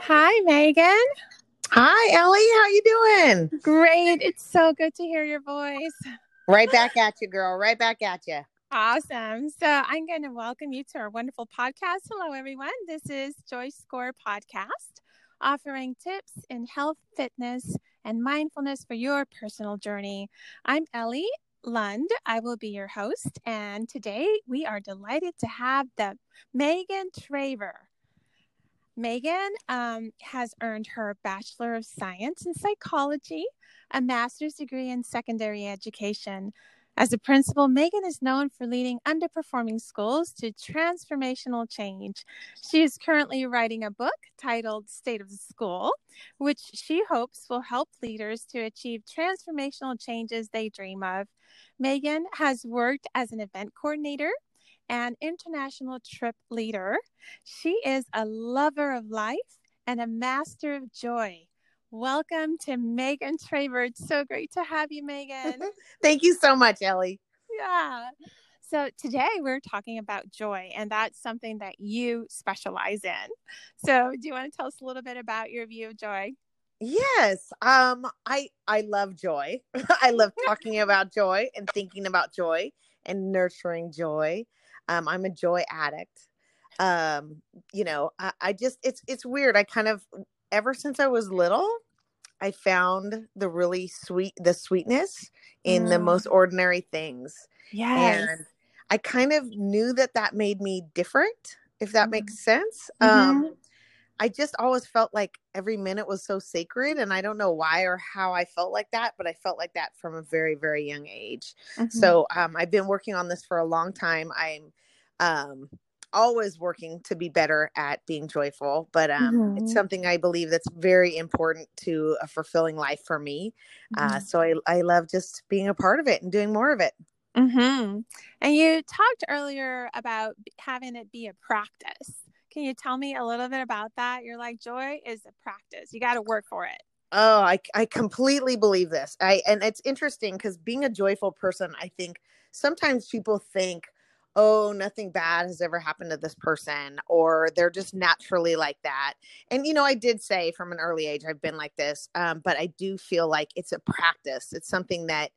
Hi, Megan. Hi, Ellie. How you doing? Great. It's so good to hear your voice. Right back at you, girl. Right back at you. Awesome. So I'm going to welcome you to our wonderful podcast. Hello, everyone. This is Joy Score Podcast, offering tips in health, fitness, and mindfulness for your personal journey. I'm Ellie Lund. I will be your host. And today we are delighted to have the Megan Traver. Megan um, has earned her Bachelor of Science in Psychology, a master's degree in secondary education. As a principal, Megan is known for leading underperforming schools to transformational change. She is currently writing a book titled State of the School, which she hopes will help leaders to achieve transformational changes they dream of. Megan has worked as an event coordinator and international trip leader. She is a lover of life and a master of joy. Welcome to Megan Traver. It's so great to have you, Megan. Thank you so much, Ellie. Yeah. So today we're talking about joy, and that's something that you specialize in. So, do you want to tell us a little bit about your view of joy? Yes. Um I I love joy. I love talking about joy and thinking about joy and nurturing joy. Um I'm a joy addict. Um you know, I, I just it's it's weird. I kind of ever since I was little, I found the really sweet the sweetness in mm. the most ordinary things. Yes. And I kind of knew that that made me different, if that mm-hmm. makes sense. Mm-hmm. Um I just always felt like every minute was so sacred. And I don't know why or how I felt like that, but I felt like that from a very, very young age. Mm-hmm. So um, I've been working on this for a long time. I'm um, always working to be better at being joyful, but um, mm-hmm. it's something I believe that's very important to a fulfilling life for me. Uh, mm-hmm. Uh, so I, I love just being a part of it and doing more of it. Mm-hmm. And you talked earlier about having it be a practice. Can you tell me a little bit about that? You're like, joy is a practice. You got to work for it. Oh, I, I completely believe this. I and it's interesting because being a joyful person, I think sometimes people think, oh, nothing bad has ever happened to this person, or they're just naturally like that. And you know, I did say from an early age I've been like this, um, but I do feel like it's a practice. It's something that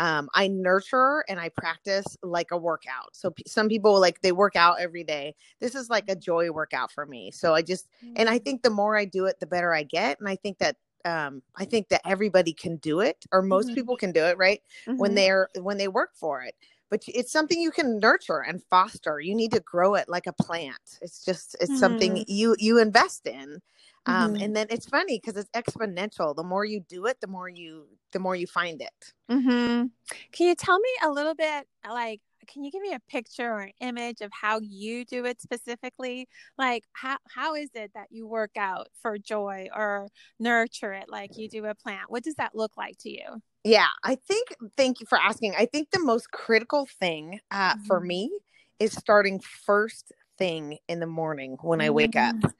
um, I nurture and I practice like a workout. So p- some people like they work out every day. This is like a joy workout for me. So I just and I mm. think the more I do it, the better I get. And I think that um, I think that everybody can do it, or most mm-hmm. people can do it, right? Mm-hmm. When they're when they work for it. But it's something you can nurture and foster. You need to grow it like a plant. It's just it's mm-hmm. something you you invest in um, mm-hmm. and then it's funny because it's exponential the more you do it the more you the more you find it mm-hmm. can you tell me a little bit like can you give me a picture or an image of how you do it specifically like how, how is it that you work out for joy or nurture it like you do a plant what does that look like to you yeah i think thank you for asking i think the most critical thing uh, mm-hmm. for me is starting first thing in the morning when I wake mm-hmm. up.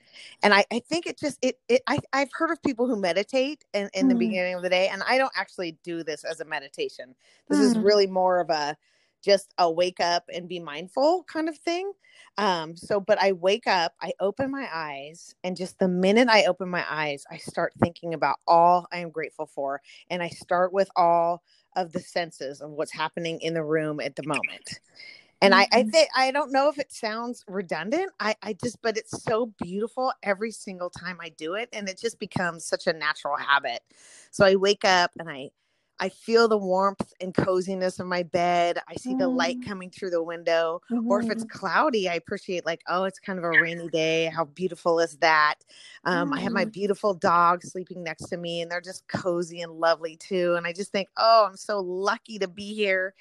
And I, I think it just it it I, I've heard of people who meditate in, in mm-hmm. the beginning of the day, and I don't actually do this as a meditation. This mm-hmm. is really more of a just a wake up and be mindful kind of thing. Um, so but I wake up, I open my eyes, and just the minute I open my eyes, I start thinking about all I am grateful for. And I start with all of the senses of what's happening in the room at the moment and mm-hmm. I, I mm-hmm. think I don't know if it sounds redundant. I, I just, but it's so beautiful every single time I do it, and it just becomes such a natural habit. So I wake up and I, I feel the warmth and coziness of my bed. I see mm. the light mm-hmm. coming through the window. Mm-hmm. Or if it's mm-hmm. cloudy, I appreciate like, oh, it's kind of a rainy day. How beautiful is that? Um, mm. I have my beautiful dog sleeping next to me, and they're just cozy and lovely too. And I just think, oh, I'm so lucky to be here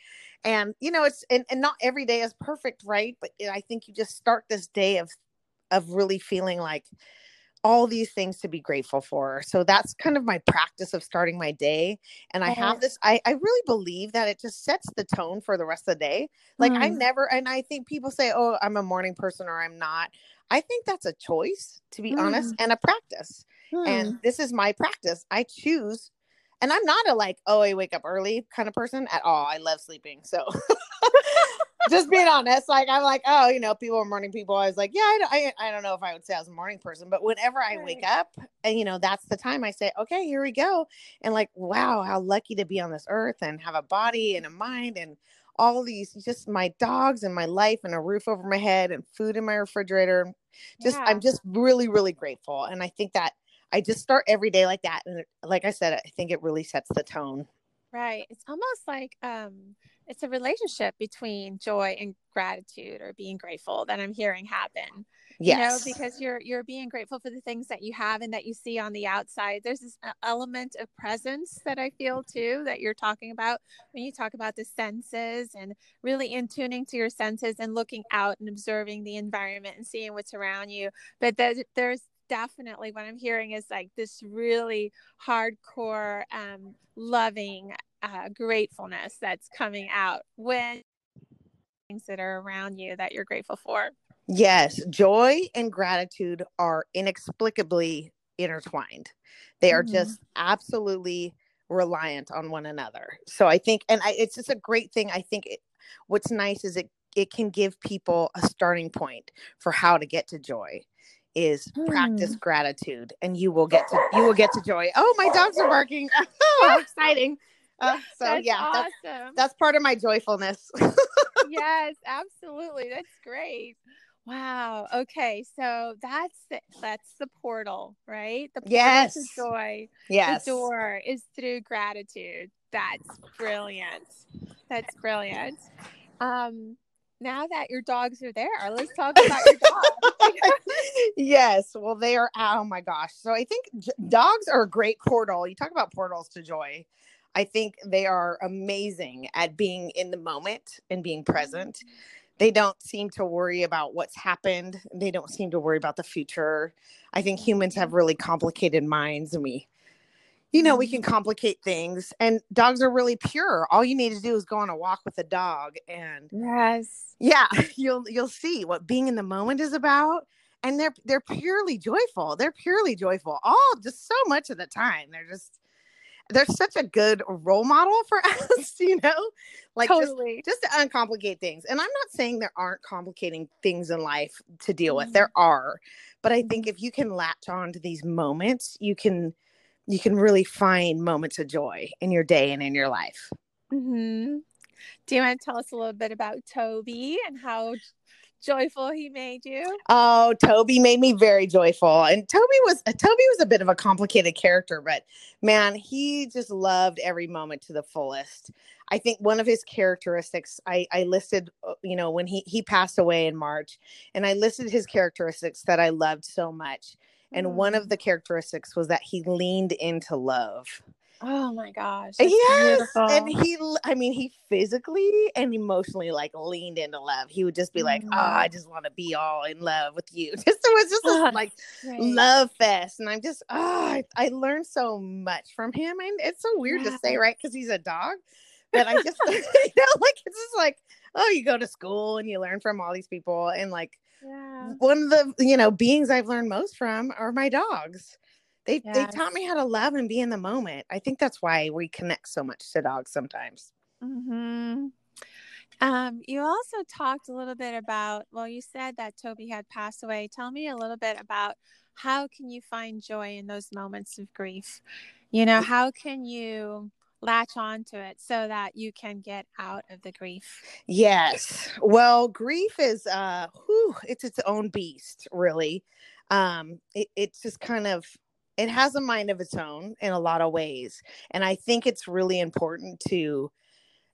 and you know it's and, and not every day is perfect right but i think you just start this day of of really feeling like all these things to be grateful for so that's kind of my practice of starting my day and i have this i, I really believe that it just sets the tone for the rest of the day like mm. i never and i think people say oh i'm a morning person or i'm not i think that's a choice to be mm. honest and a practice mm. and this is my practice i choose and I'm not a like, oh, I wake up early kind of person at all. I love sleeping. So just being honest. Like I'm like, oh, you know, people are morning people. I was like, yeah, I, I, I don't know if I would say I was a morning person, but whenever I wake up, and you know, that's the time I say, okay, here we go, and like, wow, how lucky to be on this earth and have a body and a mind and all these, just my dogs and my life and a roof over my head and food in my refrigerator. Just, yeah. I'm just really, really grateful, and I think that I just start every day like that, and like I said, I think it really sets the tone. Right. It's almost like um it's a relationship between joy and gratitude or being grateful that I'm hearing happen. Yes. You know, because you're you're being grateful for the things that you have and that you see on the outside. There's this element of presence that I feel too that you're talking about when you talk about the senses and really in tuning to your senses and looking out and observing the environment and seeing what's around you. But there's there's definitely what I'm hearing is like this really hardcore, um, loving uh, gratefulness that's coming out when things that are around you that you're grateful for. Yes, joy and gratitude are inexplicably intertwined. They are mm-hmm. just absolutely reliant on one another. So I think, and I, it's just a great thing. I think it, what's nice is it it can give people a starting point for how to get to joy is mm. practice gratitude and you will get to you will get to joy. Oh my dogs are barking. Oh exciting. Uh, so that's yeah awesome. that's, that's part of my joyfulness. Yes absolutely. That's great. Wow. Okay so that's the, that's the portal right? The portal yes. joy. Yes. the door is through gratitude. That's brilliant. That's brilliant. Um now that your dogs are there, let's talk about your dogs. yes. Well, they are. Oh my gosh. So I think j- dogs are a great portal. You talk about portals to joy. I think they are amazing at being in the moment and being present. Mm-hmm. They don't seem to worry about what's happened. They don't seem to worry about the future. I think humans have mm-hmm. really complicated minds and we you know, we can mm-hmm. complicate things and dogs are really pure. All you need to do is go on a walk with a dog and Yes. Yeah, you'll you'll see what being in the moment is about and they're they're purely joyful. They're purely joyful. All just so much of the time. They're just they're such a good role model for us, you know? Like totally. just, just to uncomplicate things. And I'm not saying there aren't complicating things in life to deal with. Mm-hmm. There are. But I think if you can latch on to these moments, you can you can really find moments of joy in your day and in your life. Mm-hmm. Do you want to tell us a little bit about Toby and how joyful he made you? Oh, Toby made me very joyful. And Toby was Toby was a bit of a complicated character, but man, he just loved every moment to the fullest. I think one of his characteristics I, I listed, uh, you know, when he he passed away in March, and I listed his characteristics that I loved so much. And mm. one of the characteristics was that he leaned into love. Oh my gosh. Yes. Beautiful. And he, I mean, he physically and emotionally like leaned into love. He would just be like, oh, I mm. just want to be all in love with you. Just, it was just this, like right. love fest. And I'm just, oh, I, I, learned so much from him. And it's so weird yeah. to say, right? Because he's a dog. But I just, you know, like, it's just like, oh, you go to school and you learn from all these people. And like, yeah. one of the you know beings I've learned most from are my dogs. They yes. they taught me how to love and be in the moment. I think that's why we connect so much to dogs sometimes. Hmm. Um, you also talked a little bit about. Well, you said that Toby had passed away. Tell me a little bit about how can you find joy in those moments of grief. You know, how can you latch on to it so that you can get out of the grief. Yes. Well grief is uh whew, it's its own beast really. Um it, it's just kind of it has a mind of its own in a lot of ways and i think it's really important to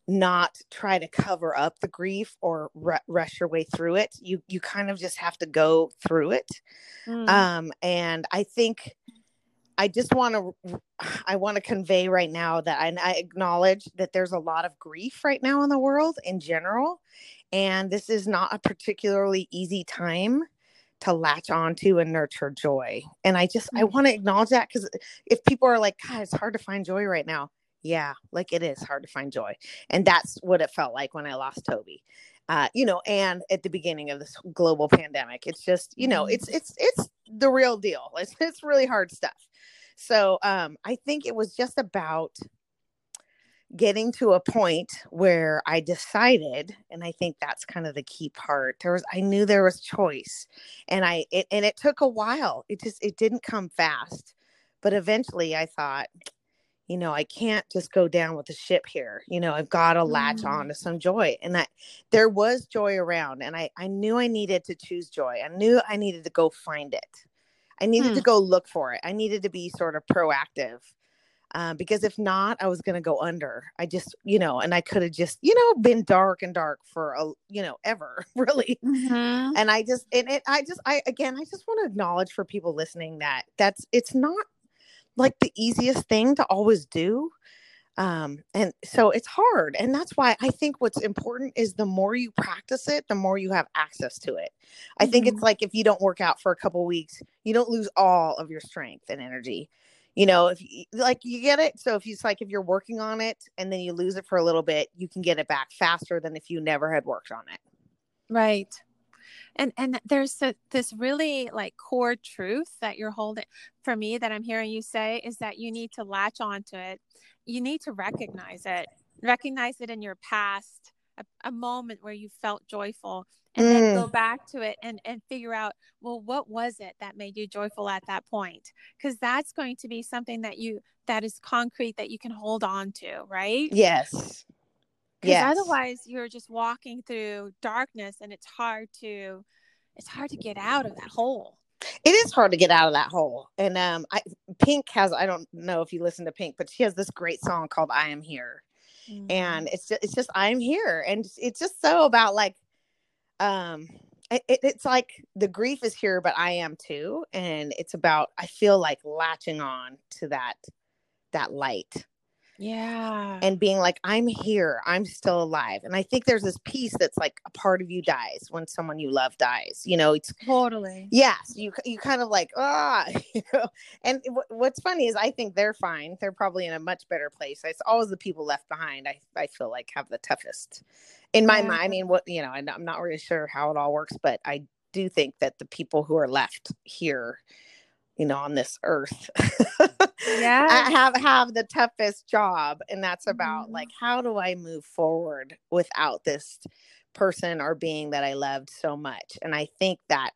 not try to cover up the grief or r- rush your way through it. You you kind of just have to go through it. Mm. um and i think I just want to I want to convey right now that I, I, acknowledge that there's a lot of grief right now in the world in general and this is not a particularly easy time to latch onto and nurture joy. And I just I mm. want to acknowledge that cuz if people are like god it's hard to find joy right now. Yeah, like it is hard to find joy. And that's what it felt like when I lost Toby. Uh, you know, and at the beginning of this global pandemic, it's just, you know, it's mm-hmm. it's it's the real deal. It's it's really hard stuff. So um, I think it was just about getting to a point where I decided, and I think that's kind of the key part. There was I knew there was choice, and I it, and it took a while. It just it didn't come fast, but eventually I thought, you know, I can't just go down with the ship here. You know, I've got to latch Mm. on to some joy, and that there was joy around, and I I knew I needed to choose joy. I knew I needed to go find it. I needed Hmm. to go look for it. I needed to be sort of proactive uh, because if not, I was going to go under. I just, you know, and I could have just, you know, been dark and dark for a, you know, ever really. Mhm. And I just, and it, I just, I again, I just want to acknowledge for people listening that that's, it's not like the easiest thing to always do. Um, and so it's hard. And that's why I think what's important is the more you practice it, the more you have access to it. I think Mhm. it's like if you don't work out for a couple weeks, you don't lose all of your strength and energy. You know, if you, like you get it. So if you, like if you're working on it and then you lose it for a little bit, you can get it back faster than if you never had worked on it. Right. And and there's a, this really like core truth that you're holding for me that I'm hearing you say is that you need to latch onto it. You need to recognize it. Recognize it in your past, a, a moment where you felt joyful and then go mm. back to it and and figure out well what was it that made you joyful at that point because that's going to be something that you that is concrete that you can hold on to right Yes. Because Yes. otherwise you're just walking through darkness and it's hard to it's hard to get out of that hole it is hard to get out of that hole. And um I Pink has I don't know if you listen to Pink, but she has this great song called I Am Here. Mm. And it's just it's just I'm here. And it's just so about like um it- it's like the grief is here, but I am too. And it's about I feel like latching on to that that light yeah and being like i'm here i'm still alive and i think there's this piece that's like a part of you dies when someone you love dies you know it's totally yes you you kind of like ah you know and wh- what's funny is i think they're fine they're probably in a much better place it's always the people left behind i i feel like have the toughest in my Yeah. mind i mean what you know i'm not really sure how it all works but i do think that the people who are left here you know on this earth Yeah. I have have the toughest job and that's about Mhm. like how do i move forward without this person or being that i loved so much and i think that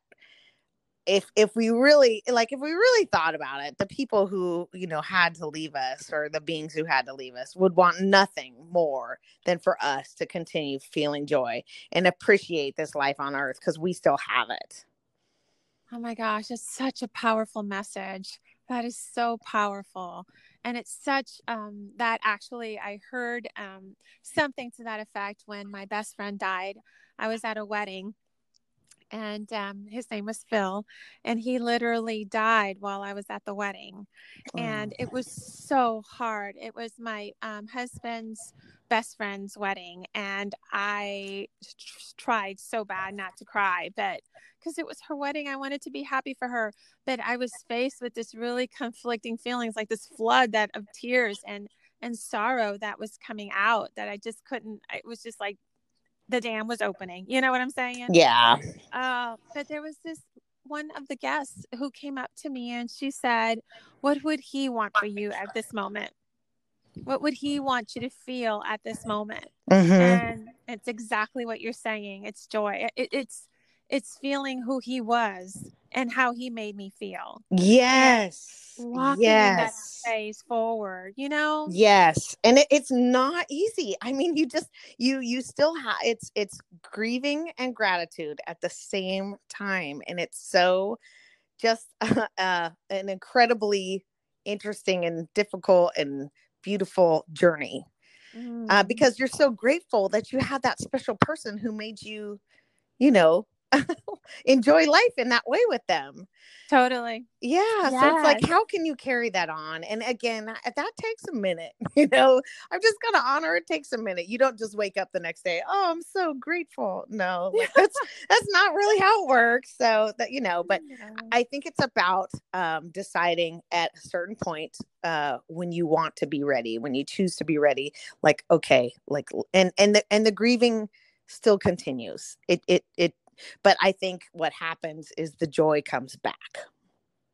if if we really like if we really thought about it the people who you know had to leave us or the beings who had to leave us would want nothing more than for us to continue feeling joy and appreciate this life on earth because we still have it Oh my gosh, it's such a powerful message. That is so powerful. And it's such um, that actually, I heard um, something to that effect when my best friend died. I was at a wedding and um, his name was Phil, and he literally died while I was at the wedding. And it was so hard. It was my um, husband's best friend's wedding, and I tr- tried so bad not to cry, but because it was her wedding, I wanted to be happy for her. But I was faced with this really conflicting feelings, like this flood that of tears and and sorrow that was coming out that I just couldn't. It was just like the dam was opening. You know what I'm saying? yeah Uh, but there was this one of the guests who came up to me and she said, What would he want for you at this moment? What would he want you to feel at this moment? Mhm. And it's exactly what you're saying. It's joy. It, it's it's feeling who he was and how he made me feel. yes Walking in that yes space forward, you know? Yes, and it, it's not easy. I mean, you just you you still have it's it's grieving and gratitude at the same time, and it's so just uh, an incredibly interesting and difficult and beautiful journey uh, Mm. because you're so grateful that you had that special person who made you, you know, enjoy life in that way with them. totally. Yeah. So it's like, how can you carry that on? And again, that that takes a minute. You know, I'm just gonna honor it takes a minute. You don't just wake up the next day, oh, I'm so grateful. No, like that's that's not really how it works. So that you know, but Yeah. I think it's about um, deciding at a certain point uh, when you want to be ready, when you choose to be ready. Like, okay, like, and and the and the grieving still continues. It it it. But I think what happens is the joy comes back.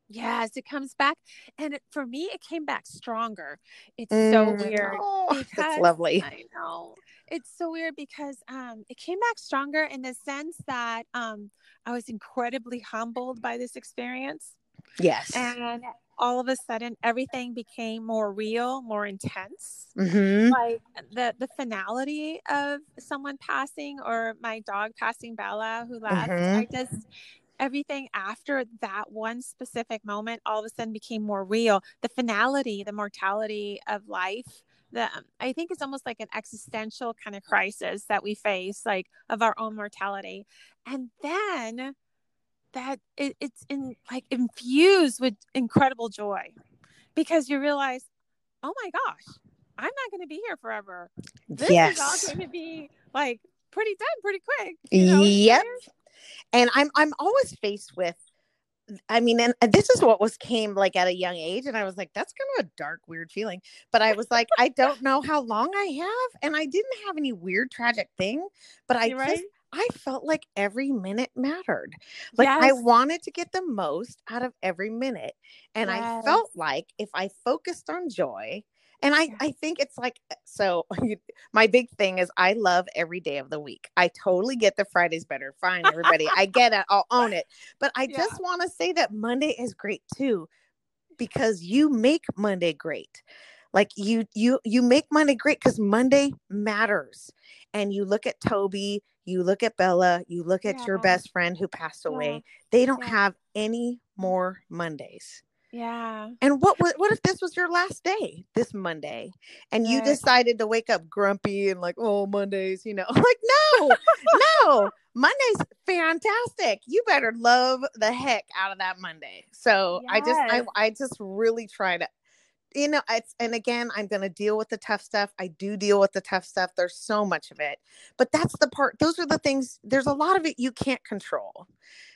Yes, it comes back. And it, for me, it came back stronger. It's so Mm, weird oh, because that's lovely. I know it's so weird because um, it came back stronger in the sense that um, I was incredibly humbled by this experience. Yes. And all of a sudden, everything became more real, more intense. hmm Like the the finality of someone passing or my dog passing Bella who left. Mhm. I just everything after that one specific moment all of a sudden became more real. The finality, the mortality of life. The um, I think it's almost like an existential kind of crisis that we face, like of our own mortality. And then that it, it's in like infused with incredible joy because you realize, oh my gosh, I'm not going to be here forever. This is all going to be like pretty done pretty quick. You know, Yep. And I'm I'm always faced with I mean, and and this is what was came like at a young age, and I was like, that's kind of a dark, weird feeling. But I was like, I don't know how long I have, and I didn't have any weird, tragic thing, but I You're just right. I felt like every minute mattered. Like I wanted to get the most out of every minute. And I felt like if I focused on joy, and I. I think it's like eh, so my big thing is I love every day of the week. I totally get the Friday's better. Fine, everybody. I get it. I'll own it. But I Yeah. just want to say that Monday is great too, because you make Monday great. Like you you you make Monday great because Monday matters. And you look at Toby, you look at Bella, you look at your best friend who passed Yeah. away. They don't Yeah. have any more Mondays. Yeah. And what what if this was your last day, this Monday, and you decided to wake up grumpy and like, oh, Mondays, you know, like no, no, Monday's fantastic. You better love the heck out of that Monday. So I just, I, I just really try to, you know, it's and again, I'm gonna deal with the tough stuff. I do deal with the tough stuff. There's so much of it, but that's the part. Those are the things. There's a lot of it you can't control.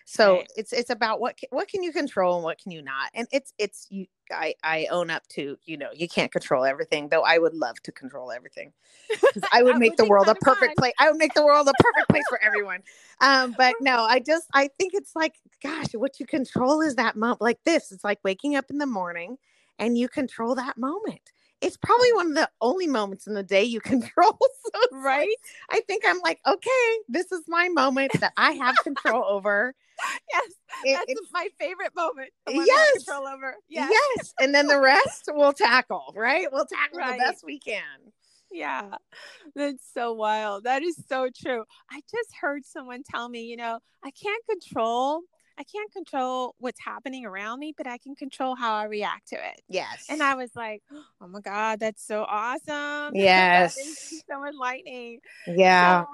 So Right. it's it's about what ca- what can you control and what can you not. And it's it's you. I I own up to you know you can't control everything. Though I would love to control everything I would make would the world a perfect place. I would make the world a perfect place for everyone. Um, but no, I just I think it's like, gosh, what you control is that moment. Like this, it's like waking up in the morning and you control that moment. It's probably one of the only moments in the day you control. So it's like- Right? I think I'm like, okay, this is my moment that I have control over. Yes. It- That's my favorite moment. The one I have Yes. control over. Yes. yes. And then the rest we'll tackle, right? We'll tackle Right. the best we can. Yeah, that's so wild. That is so true. I just heard someone tell me, you know, I can't control, I can't control what's happening around me, but I can control how I react to it. Yes. And I was like, oh my God, that's so awesome. Yes. so enlightening. yeah. So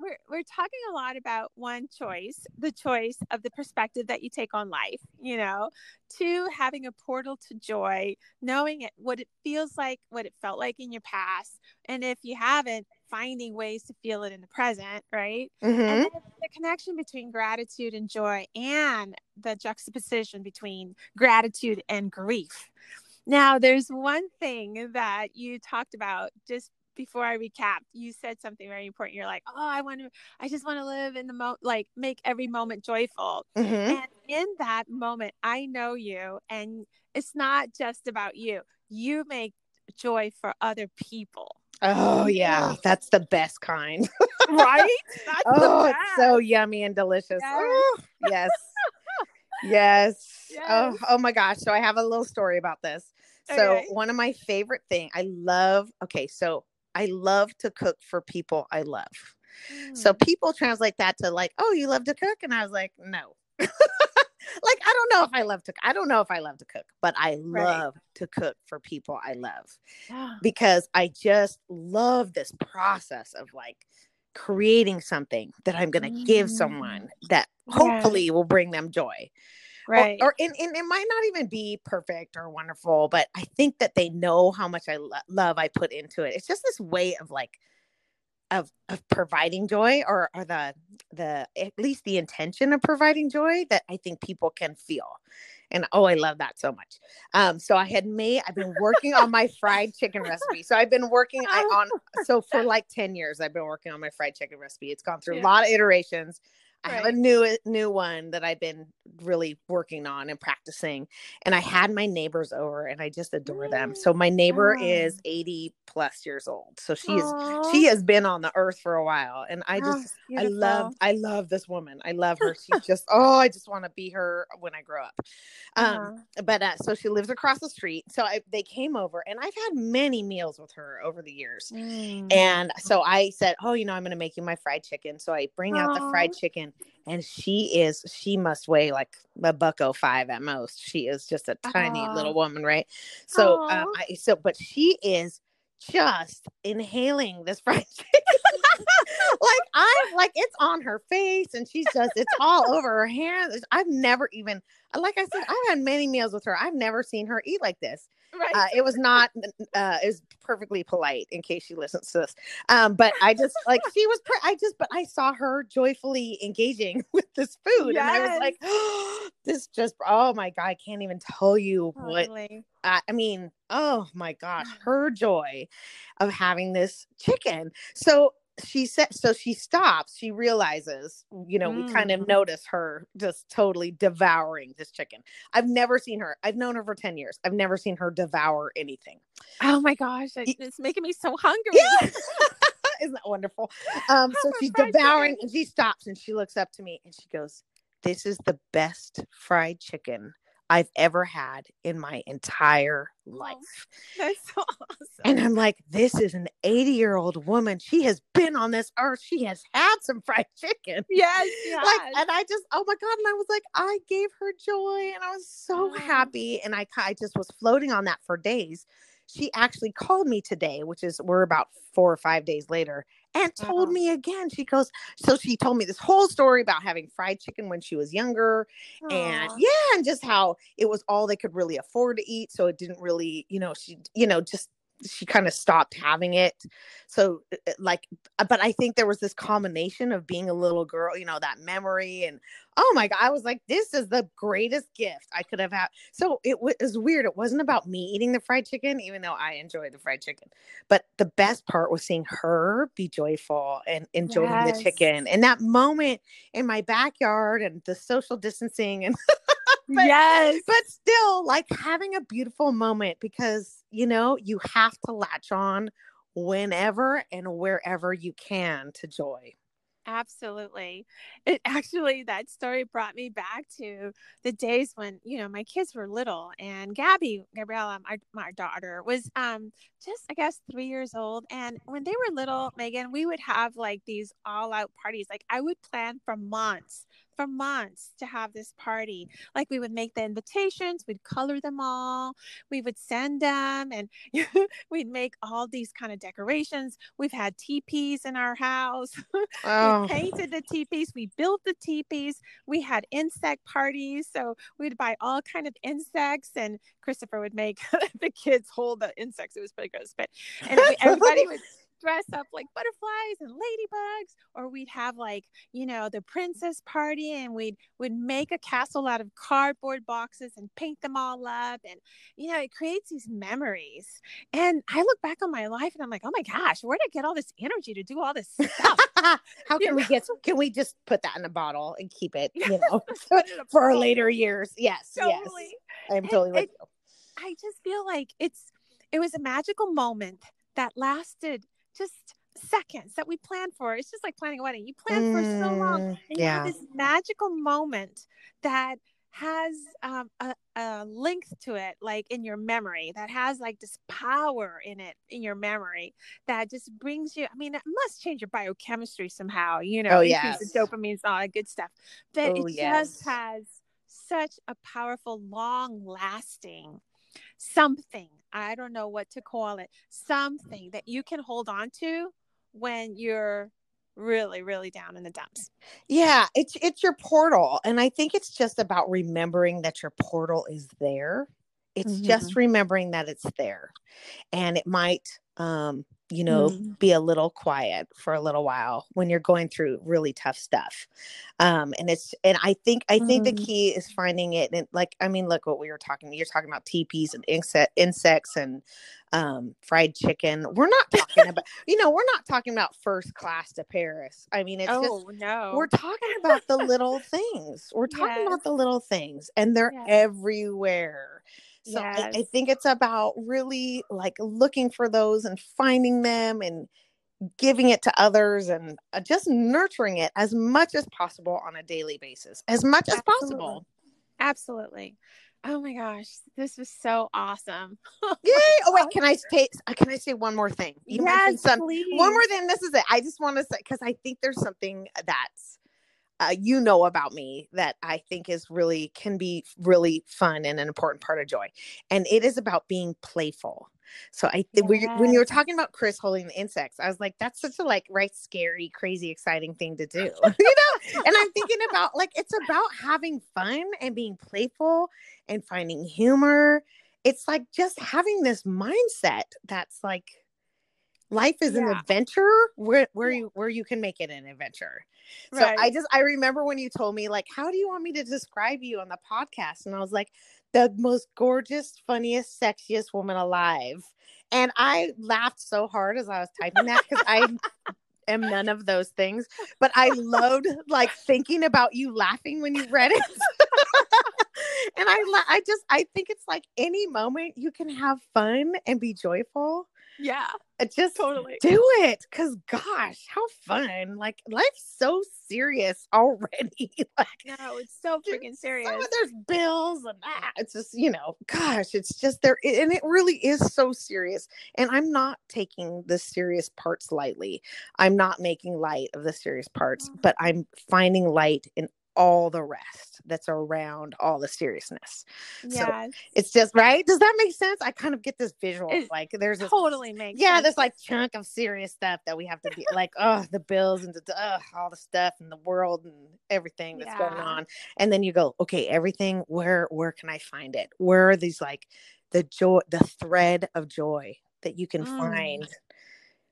we're, we're talking a lot about one choice, the choice of the perspective that you take on life, you know, two, having a portal to joy, knowing it, what it feels like, what it felt like in your past. And if you haven't, finding ways to feel it in the present, right? Mhm. And the connection between gratitude and joy and the juxtaposition between gratitude and grief. Now, there's one thing that you talked about just before I recap. You said something very important. You're like, "Oh, I want to I just want to live in the mo like make every moment joyful." Mhm. And in that moment, I know you and it's not just about you. You make joy for other people. Oh yeah, that's the best kind. Right? That's oh, it's so yummy and delicious. Yes. Oh, yes. yes. Oh, Yes. oh my gosh. So I have a little story about this. So Okay. one of my favorite thing, I love, okay, so I love to cook for people I love. So Mm. people translate that to like, oh, you love to cook? And I was like, no. like, I don't know if I love to I don't know if I love to cook, but I Right. love to cook for people I love Yeah. because I just love this process of like creating something that I'm going to give Mm. someone that Yeah. hopefully will bring them joy. Or- Right. Or, and, and it might not even be perfect or wonderful, but I think that they know how much I lo- love I put into it. It's just this way of like, of, of providing joy or, or the the at least the intention of providing joy that I think people can feel. And oh, I love that so much. Um, so I had made I've been working on my fried chicken recipe. So I've been working I, on so for like 10 years I've been working on my fried chicken recipe. It's gone through Yeah. a lot of iterations. I have a new new one that I've been really working on and practicing. And I had my neighbors over and I just adore them. So my neighbor oh. is 80 plus years old. So she is she has been on the earth for a while. And I oh, just oh, I love I love this woman. I love her. She's just oh, I just want to be her when I grow up. Um uh-huh. but uh, so she lives across the street. So I, they came over and I've had many meals with her over the years. Mm. And so I said, "Oh, you know, I'm going to make you my fried chicken." So I bring out the fried chicken and she is she must weigh like a buck oh five at most. She is just a tiny Aww. little woman right? So um, I, so but she is just inhaling this fried chicken. Like i'm like it's on her face and she's just it's all over her hands. I've never even like i said i've had many meals with her. I've never seen her eat like this Right. Uh, it was not. Uh, it was perfectly polite in case she listens to this. Um, but I just like she was. Pre- I just. But I saw her joyfully engaging with this food, yes. and I was like, oh, "This just. Oh my god! I can't even tell you totally. what. I, I mean, oh my gosh, her joy of having this chicken. So she said so she stops she realizes you know mm. we kind of mm. notice her just totally devouring this chicken i've never seen her i've known her for 10 years i've never seen her devour anything oh my gosh it's making me so hungry yeah. isn't that wonderful um so she's devouring chicken. and she stops and she looks up to me and she goes this is the best fried chicken I've ever had in my entire life. Oh, that's so awesome. And I'm like, this is an 80 year old woman. She has been on this earth. She has had some fried chicken. Yes. Like, and I just, oh my God. And I was like, I gave her joy and I was so oh. happy. And I, I just was floating on that for days. She actually called me today, which is, we're about four or five days later and told uh-huh. me again. She goes, so she told me this whole story about having fried chicken when she was younger, Aww. and yeah, and just how it was all they could really afford to eat. So it didn't really, you know, she, you know, just she kind of stopped having it. So uh, uh, like uh, but i think there was this combination of being a little girl you know that memory and oh my god i was like this is the greatest gift i could have had. So it was weird. It wasn't about me eating the fried chicken even though i enjoy the fried chicken. But the best part was seeing her be joyful and enjoying yes. the chicken. And that moment in my backyard and the social distancing and but, yes. But still, like having a beautiful moment because, you know, you have to latch on whenever and wherever you can to joy. Absolutely. It actually, that story brought me back to the days when, you know, my kids were little and Gabby, Gabriella, my, my daughter, was um just, I guess, three years old. And when they were little, Megan, we would have like these all out parties. Like I would plan for months for months to have this party. Like we would make the invitations, we'd color them all, we would send them, and we'd make all these kind of decorations. We've had teepees in our house. Oh. we painted the teepees, we built the teepees, we had insect parties. So we'd buy all kind of insects, and Christopher would make the kids hold the insects. It was pretty gross, but and everybody would dress up like butterflies and ladybugs or we'd have like you know the princess party and we'd would make a castle out of cardboard boxes and paint them all up and you know it creates these memories. And i look back on my life and i'm like oh my gosh where did i get all this energy to do all this stuff? How can we get can we just put that in a bottle and keep it you know for our later years? Yes totally. yes. I'm totally with you. I just feel like it's it was a magical moment that lasted just seconds that we plan for. It's just like planning a wedding. You plan mm, for so long, mm, and yeah. you have this magical moment that has um, a, a link to it, like in your memory, that has like this power in it, in your memory, that just brings you. I mean, it must change your biochemistry somehow, you know, oh, yes. the dopamine all that good stuff. But oh, it yes. just has such a powerful, long lasting something I don't know what to call it, something that you can hold on to when you're really really down in the dumps. Yeah, it's it's your portal and I think it's just about remembering that your portal is there. It's mm-hmm. just remembering that it's there. And it might um you know mm. be a little quiet for a little while when you're going through really tough stuff um and it's and i think i think mm. the key is finding it and like i mean look what we were talking you're talking about teepees and insect insects and um fried chicken we're not talking about you know we're not talking about first class to paris i mean it's oh, just no we're talking about the little things we're talking yes. about the little things and they're yes. everywhere so yes. I, I think it's about really like looking for those and finding them and giving it to others and uh, just nurturing it as much as possible on a daily basis, as much as Absolutely. possible. Absolutely. Oh my gosh, this was so awesome! Yay! Oh wait, can I say uh, can I say one more thing? You yes, some, please. One more thing. This is it. I just want to say because I think there's something that's uh, you know about me that I think is really can be really fun and an important part of joy. And it is about being playful. So I yes. when you were talking about Chris holding the insects, I was like, that's such a like right, scary, crazy, exciting thing to do. you know? And I'm thinking about like it's about having fun and being playful and finding humor. It's like just having this mindset that's like life is yeah. an adventure where where you where you can make it an adventure. So right. I just I remember when you told me like how do you want me to describe you on the podcast and I was like the most gorgeous, funniest, sexiest woman alive. And I laughed so hard as I was typing that because I am none of those things, but I loved like thinking about you laughing when you read it. and I I just I think it's like any moment you can have fun and be joyful yeah. Uh, just totally do it. Cause gosh, how fun. Like life's so serious already. like no, it's so freaking serious. There's bills and that. It's just, you know, gosh, it's just there and it really is so serious. And I'm not taking the serious parts lightly. I'm not making light of the serious parts, mm-hmm. but I'm finding light in all the rest that's around all the seriousness. Yeah. So it's just right. Does that make sense? I kind of get this visual it like there's this, totally makes yeah, sense. this like chunk of serious stuff that we have to be like, oh, the bills and the uh, all the stuff and the world and everything that's yeah. going on. And then you go, okay, everything, where where can I find it? Where are these like the joy, the thread of joy that you can mm. find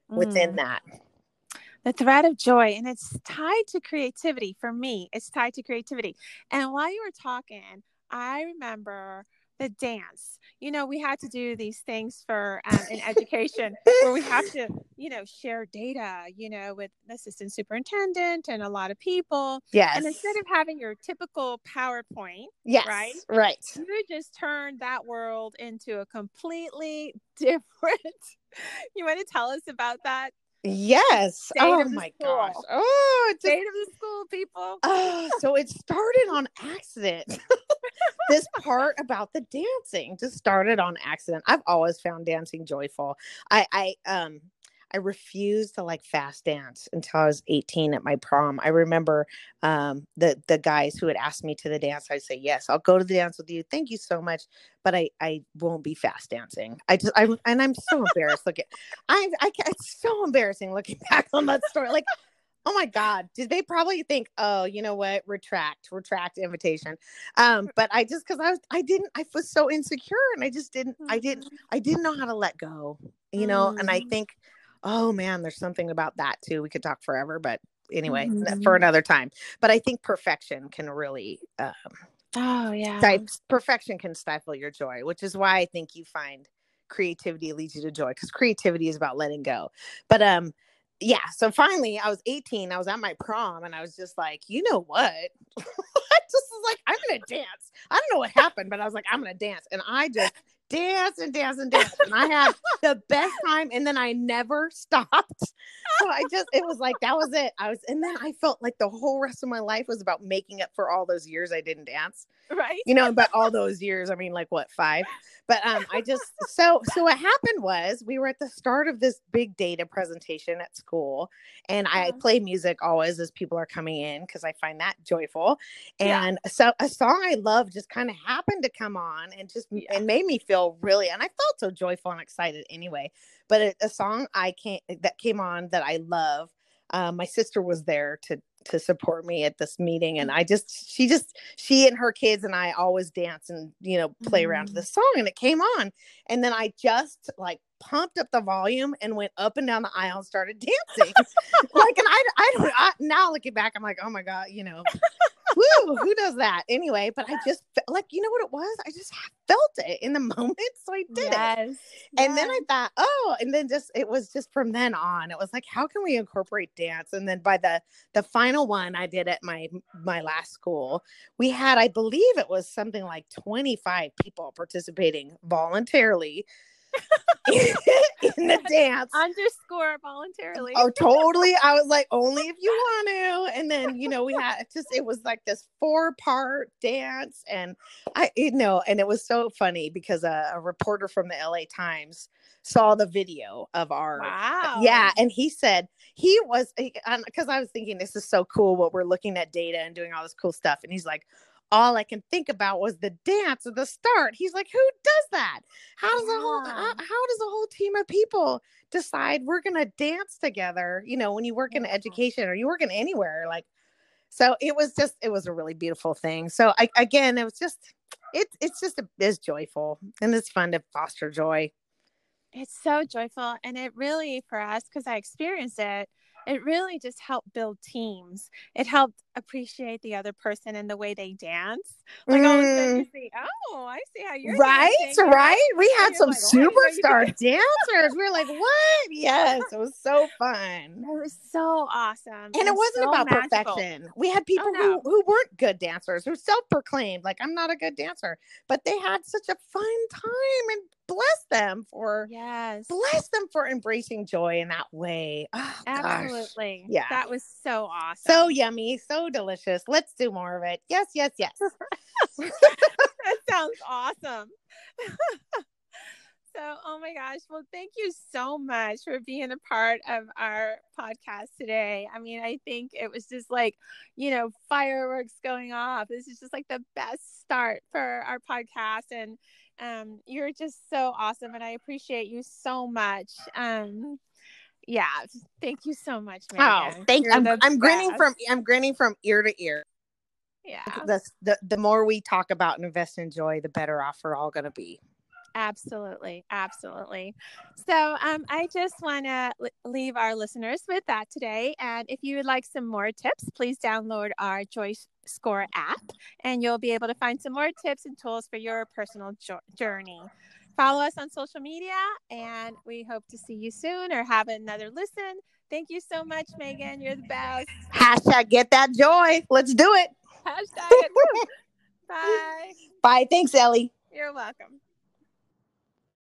within mm. that? The thread of joy and it's tied to creativity for me it's tied to creativity. And while you were talking i remember the dance. You know we had to do these things for um, in education where we have to you know share data you know with the assistant superintendent and a lot of people. Yes. and instead of having your typical powerpoint yes right. right you just turned that world into a completely different. You want to tell us about that Yes. State oh my school. gosh. Oh, just, state of the school, people. Oh, so it started on accident. this part about the dancing just started on accident. I've always found dancing joyful. I, I, um, I refused to like fast dance until I was 18 at my prom. I remember um, the the guys who had asked me to the dance. I'd say yes, I'll go to the dance with you. Thank you so much, but I I won't be fast dancing. I just I and I'm so embarrassed. Look at I I it's so embarrassing looking back on that story. Like oh my god did they probably think oh you know what retract retract invitation um but i just because i was i didn't i was so insecure and i just didn't i didn't mm-hmm. i didn't know how to let go you know mm. and i mm-hmm. think oh man, there's something about that too. We could talk forever, but anyway, mm-hmm. for another time. But I think perfection can really um oh yeah. perfection can stifle your joy, which is why I think you find creativity leads you to joy because creativity is about letting go. But um yeah, so finally I was 18, I was at my prom and I was just like, you know what? I just was like, I'm gonna dance. I don't know what happened, but I was like, I'm gonna dance. And I just dance and dance and dance. And I had the best time. And then I never stopped. So I just, it was like, that was it. I was, and then I felt like the whole rest of my life was about making up for all those years I didn't dance. Right. You know, but all those years, I mean, like what, five? But um, I just, so, so what happened was we were at the start of this big data presentation at school. And I uh-huh. play music always as people are coming in because I find that joyful. And yeah. so a song I love just kind of happened to come on and just, yeah. and made me feel feel really, and I felt so joyful and excited anyway. But a, a song I can't that came on that I love. Uh, my sister was there to to support me at this meeting and i just she just she and her kids and i always dance and you know play mm-hmm. around to the song and it came on and then i just like pumped up the volume and went up and down the aisle and started dancing. like, and I, I don't, I, now looking back, I'm like, oh my God, you know, woo, who does that anyway? But I just felt like, you know what it was? I just felt it in the moment. So I did yes. it. And yes. then I thought, oh, and then just, it was just from then on, it was like, how can we incorporate dance? And then by the, the final one I did at my, my last school, we had, I believe it was something like 25 people participating voluntarily in the dance. Underscore voluntarily. Oh, totally. I was like, only if you want to. And then, you know, we had just, it was like this four part dance. And I, you know, and it was so funny because a, a reporter from the LA Times saw the video of our, wow. yeah. And he said, he was, because I was thinking, this is so cool what we're looking at data and doing all this cool stuff. And he's like, all I can think about was the dance at the start. He's like, who does that? How does yeah. a whole how, how, does a whole team of people decide we're gonna dance together? You know, when you work yeah. in education or you work in anywhere, like so it was just it was a really beautiful thing. So I again it was just it's it's just a, it's joyful and it's fun to foster joy. It's so joyful and it really for us because I experienced it it really just helped build teams. It helped appreciate the other person and the way they dance. Like mm. all of a sudden you mm. see, oh, I see how you're right, dancing. right. We had some like, superstar dancers. We were like, what? Yes, it was so fun. It was so awesome, and, it wasn't so about magical. perfection. We had people oh, no. who who weren't good dancers, who self-proclaimed like I'm not a good dancer, but they had such a fun time and bless them for yes. bless them for embracing joy in that way. Oh, absolutely. Gosh. yeah. That was so awesome. so yummy so delicious. Let's do more of it. Yes yes yes. That sounds awesome. So oh my gosh. Well thank you so much for being a part of our podcast today. I mean i think it was just like you know fireworks going off. This is just like the best start for our podcast. And um, you're just so awesome, and I appreciate you so much. Um, yeah, thank you so much, Megan. Oh, thank you. I'm, I'm grinning from I'm grinning from ear to ear. Yeah. The, the the more we talk about and invest in joy, the better off we're all going to be. Absolutely. Absolutely. So, um, I just want to leave our listeners with that today. And if you would like some more tips, please download our Joy Score app and you'll be able to find some more tips and tools for your personal jo- journey. Follow us on social media and we hope to see you soon or have another listen. Thank you so much, Megan. You're the best. Hashtag get that joy. Let's do it. Hashtag it. Bye. Bye. Thanks, Ellie. You're welcome.